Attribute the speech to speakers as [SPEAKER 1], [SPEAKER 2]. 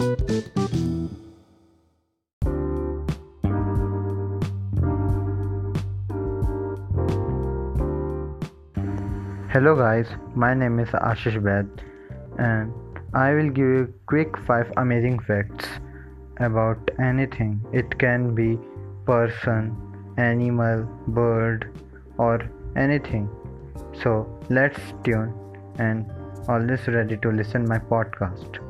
[SPEAKER 1] Hello guys, my name is Ashish Bed and I will give you quick 5 amazing facts about anything. It can be person, animal, bird or anything. So let's tune and always ready to listen my podcast.